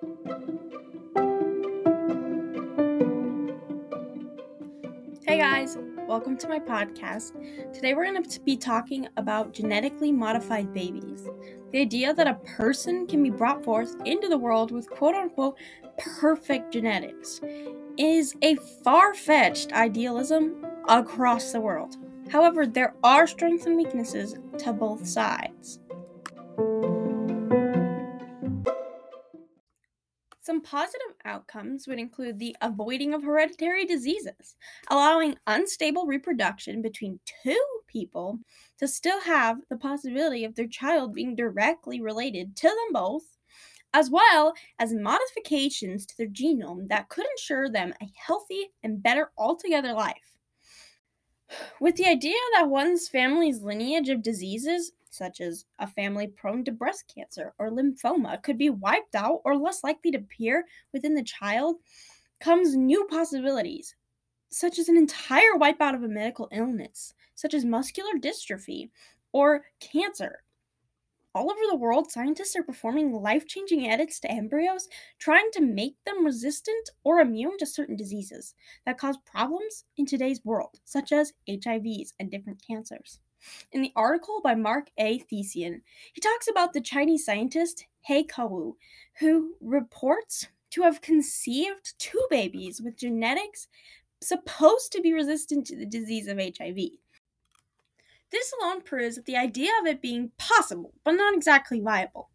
Hey guys, welcome to my podcast. Today we're going to be talking about genetically modified babies. The idea that a person can be brought forth into the world with quote unquote perfect genetics is a far fetched idealism across the world. However, there are strengths and weaknesses to both sides. Some positive outcomes would include the avoiding of hereditary diseases, allowing unstable reproduction between two people to still have the possibility of their child being directly related to them both, as well as modifications to their genome that could ensure them a healthy and better altogether life. With the idea that one's family's lineage of diseases such as a family prone to breast cancer or lymphoma, could be wiped out or less likely to appear within the child, comes new possibilities, such as an entire wipeout of a medical illness, such as muscular dystrophy or cancer. All over the world, scientists are performing life changing edits to embryos, trying to make them resistant or immune to certain diseases that cause problems in today's world, such as HIVs and different cancers. In the article by Mark A. Thiessen, he talks about the Chinese scientist He Kewu, who reports to have conceived two babies with genetics supposed to be resistant to the disease of HIV. This alone proves that the idea of it being possible, but not exactly viable.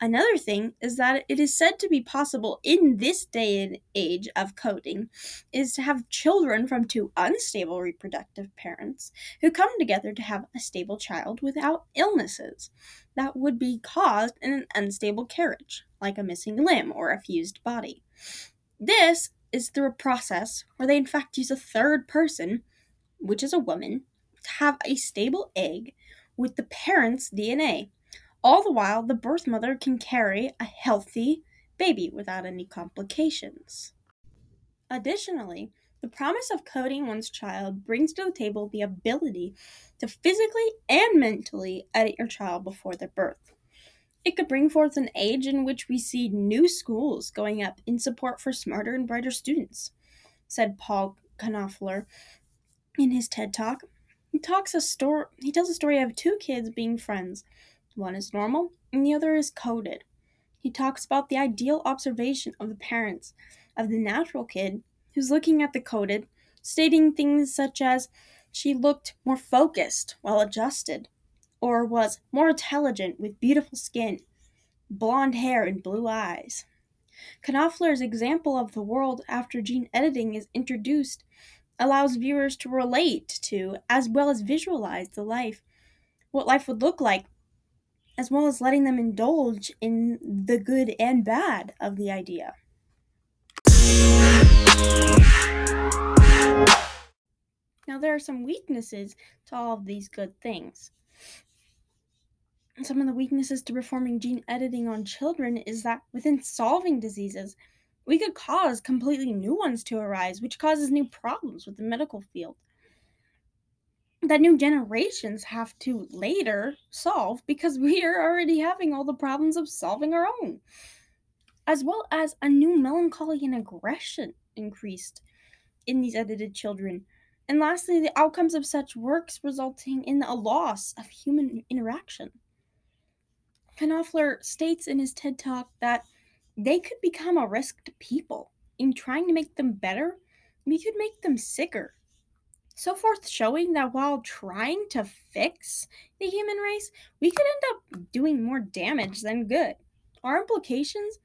Another thing is that it is said to be possible in this day and age of coding is to have children from two unstable reproductive parents who come together to have a stable child without illnesses that would be caused in an unstable carriage, like a missing limb or a fused body. This is through a process where they in fact use a third person, which is a woman, have a stable egg with the parent's DNA. All the while, the birth mother can carry a healthy baby without any complications. Additionally, the promise of coding one's child brings to the table the ability to physically and mentally edit your child before their birth. It could bring forth an age in which we see new schools going up in support for smarter and brighter students, said Paul Knoepfler in his TED Talk. He talks a story. He tells a story of two kids being friends. One is normal, and the other is coded. He talks about the ideal observation of the parents of the natural kid who's looking at the coded, stating things such as she looked more focused, well adjusted, or was more intelligent with beautiful skin, blonde hair, and blue eyes. Knoepfler's example of the world after gene editing is introduced allows viewers to relate to as well as visualize the life, what life would look like, as well as letting them indulge in the good and bad of the idea. Now, there are some weaknesses to all of these good things. Some of the weaknesses to performing gene editing on children is that within solving diseases, we could cause completely new ones to arise, which causes new problems with the medical field that new generations have to later solve because we are already having all the problems of solving our own. As well as a new melancholy and aggression increased in these edited children. And lastly, the outcomes of such works resulting in a loss of human interaction. Knoepfler states in his TED Talk that they could become a risk to people. In trying to make them better, we could make them sicker. So forth showing that while trying to fix the human race, we could end up doing more damage than good. Our implications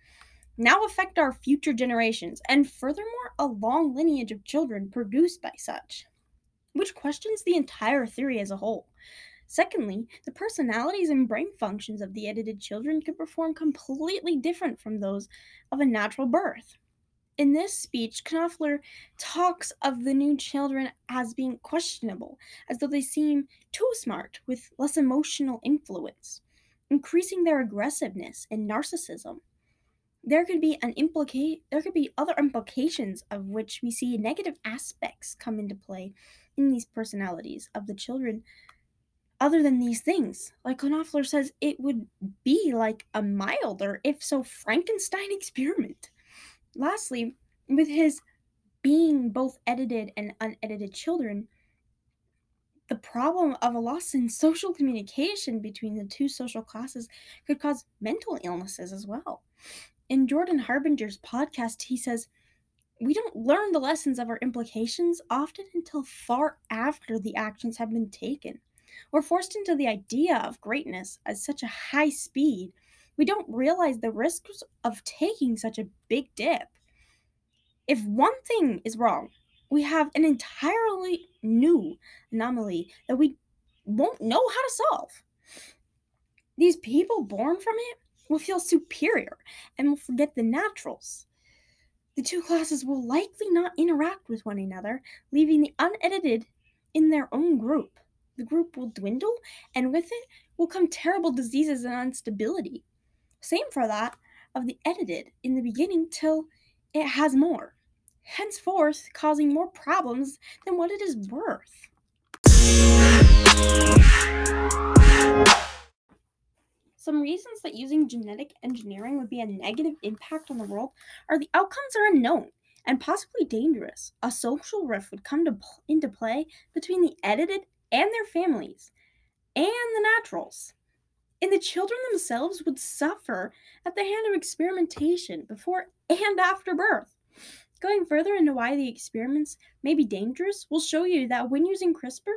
now affect our future generations, and furthermore, a long lineage of children produced by such, which questions the entire theory as a whole. Secondly, the personalities and brain functions of the edited children could perform completely different from those of a natural birth. In this speech, Knoepfler talks of the new children as being questionable, as though they seem too smart with less emotional influence, increasing their aggressiveness and narcissism. There could be an implicate there could be other implications of which we see negative aspects come into play in these personalities of the children other than these things. Like Knoepfler says, it would be like a milder, if so, Frankenstein experiment. Lastly, with his being both edited and unedited children, the problem of a loss in social communication between the two social classes could cause mental illnesses as well. In Jordan Harbinger's podcast, he says, We don't learn the lessons of our implications often until far after the actions have been taken. We're forced into the idea of greatness at such a high speed, we don't realize the risks of taking such a big dip. If one thing is wrong, we have an entirely new anomaly that we won't know how to solve. These people born from it will feel superior and will forget the naturals. The two classes will likely not interact with one another, leaving the unedited in their own group. The group will dwindle, and with it will come terrible diseases and instability. Same for that of the edited in the beginning till it has more, henceforth causing more problems than what it is worth. Some reasons that using genetic engineering would be a negative impact on the world are the outcomes are unknown and possibly dangerous. A social rift would come to, into play between the edited and their families and the naturals. And the children themselves would suffer at the hand of experimentation before and after birth. Going further into why the experiments may be dangerous, we'll show you that when using CRISPR,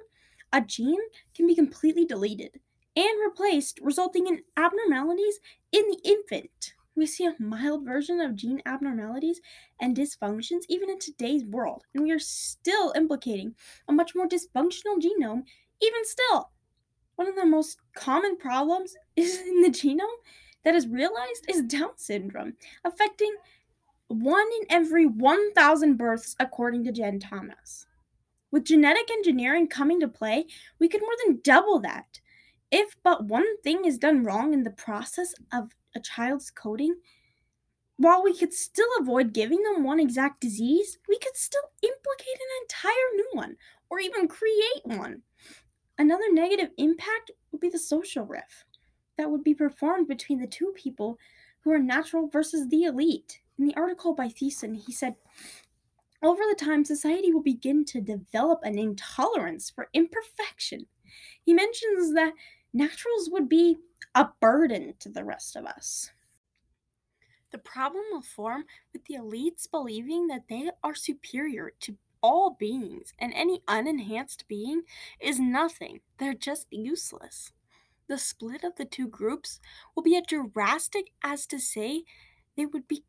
a gene can be completely deleted and replaced, resulting in abnormalities in the infant. We see a mild version of gene abnormalities and dysfunctions even in today's world, and we are still implicating a much more dysfunctional genome, even still. One of the most common problems is in the genome that is realized is Down syndrome, affecting one in every 1,000 births, according to Jen Thomas. With genetic engineering coming to play, we could more than double that if but one thing is done wrong in the process of a child's coding, while we could still avoid giving them one exact disease, we could still implicate an entire new one or even create one. Another negative impact would be the social rift that would be performed between the two people who are natural versus the elite. In the article by Thiessen, he said, over the time, society will begin to develop an intolerance for imperfection. He mentions that naturals would be a burden to the rest of us. The problem will form with the elites believing that they are superior to all beings, and any unenhanced being is nothing. They're just useless. The split of the two groups will be as drastic as to say they would be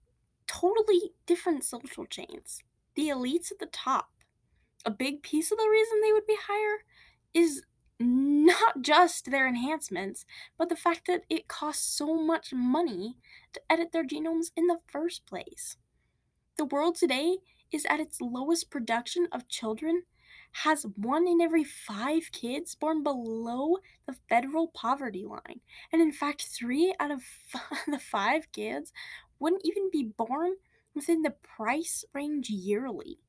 totally different social chains. The elites at the top, a big piece of the reason they would be higher is not just their enhancements, but the fact that it costs so much money to edit their genomes in the first place. The world today is at its lowest production of children, has one in every five kids born below the federal poverty line. And in fact, three out of the five kids wouldn't even be born within the price range yearly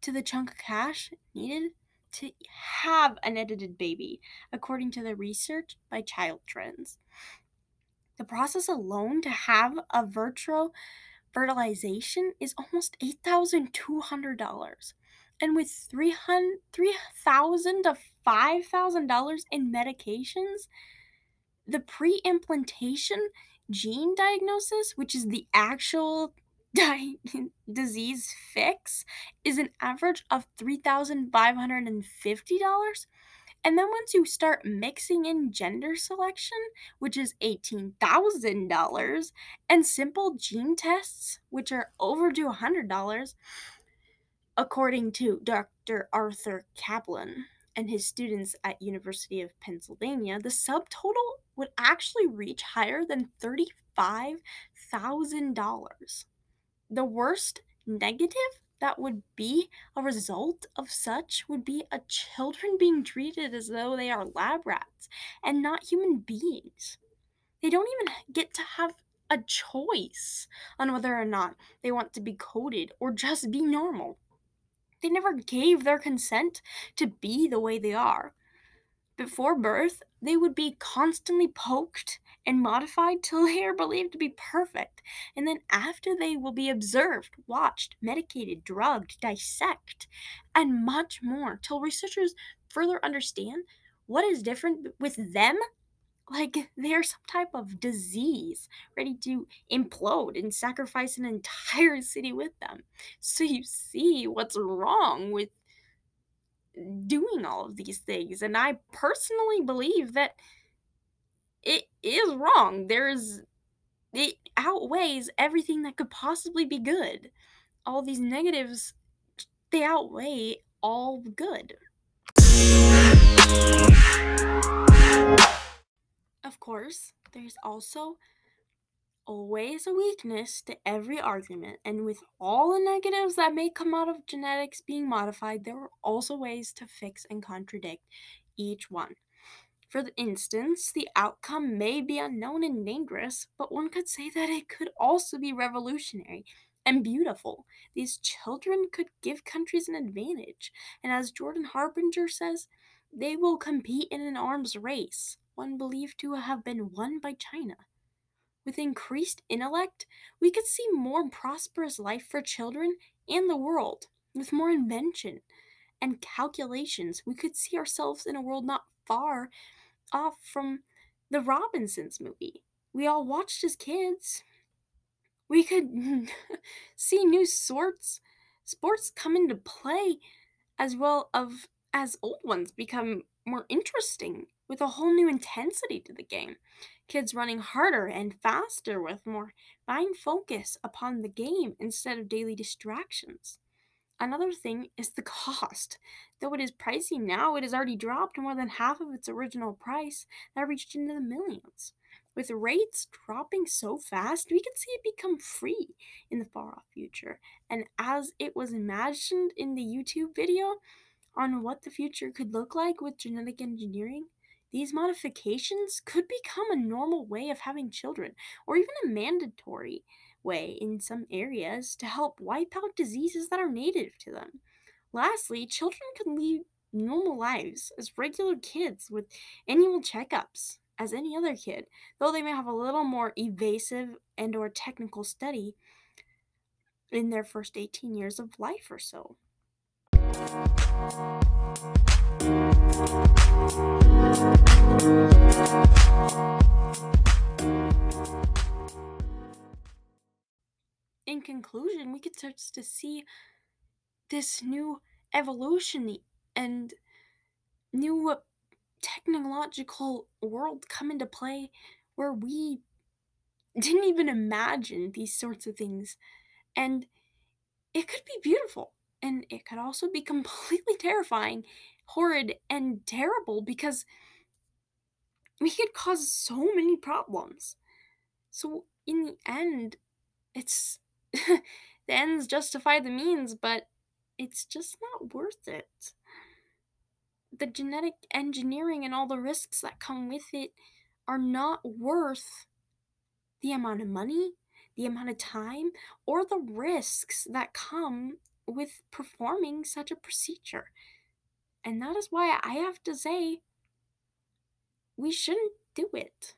to the chunk of cash needed to have an edited baby, according to the research by Child Trends. The process alone to have a vitro fertilization is almost $8,200. And with 3,000 to $5,000 in medications, the pre implantation gene diagnosis, which is the actual di- disease fix is an average of $3,550. And then once you start mixing in gender selection, which is $18,000, and simple gene tests, which are overdue $100, according to Dr. Arthur Caplan and his students at University of Pennsylvania, the subtotal would actually reach higher than $35,000 the worst negative that would be a result of such would be a children being treated as though they are lab rats and not human beings. They don't even get to have a choice on whether or not they want to be coded or just be normal. They never gave their consent to be the way they are. Before birth, they would be constantly poked and modified till they are believed to be perfect. And then after they will be observed, watched, medicated, drugged, dissect, and much more till researchers further understand what is different with them like they're some type of disease ready to implode and sacrifice an entire city with them. So you see what's wrong with doing all of these things. And I personally believe that it is wrong. There's it outweighs everything that could possibly be good. All these negatives they outweigh all good. Of course, there's also always a weakness to every argument, and with all the negatives that may come out of genetics being modified, there are also ways to fix and contradict each one. For instance, the outcome may be unknown and dangerous, but one could say that it could also be revolutionary and beautiful. These children could give countries an advantage, and as Jordan Harbinger says, they will compete in an arms race one believed to have been won by China. With increased intellect, we could see more prosperous life for children and the world. With more invention and calculations, we could see ourselves in a world not far off from the Robinsons movie we all watched as kids. We could see new sorts sports come into play as well of as old ones become more interesting with a whole new intensity to the game. Kids running harder and faster with more fine focus upon the game instead of daily distractions. Another thing is the cost. Though it is pricey now, it has already dropped more than half of its original price that reached into the millions. With rates dropping so fast, we can see it become free in the far off future. And as it was imagined in the YouTube video on what the future could look like with genetic engineering, these modifications could become a normal way of having children, or even a mandatory way in some areas to help wipe out diseases that are native to them. Lastly, children can lead normal lives as regular kids with annual checkups as any other kid, though they may have a little more evasive and or technical study in their first 18 years of life or so. Conclusion, we could start to see this new evolution and new technological world come into play where we didn't even imagine these sorts of things. And it could be beautiful and it could also be completely terrifying, horrid, and terrible because we could cause so many problems. So, in the end, it's the ends justify the means, but it's just not worth it. The genetic engineering and all the risks that come with it are not worth the amount of money, the amount of time, or the risks that come with performing such a procedure. And that is why I have to say we shouldn't do it.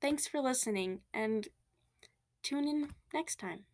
Thanks for listening and tune in next time.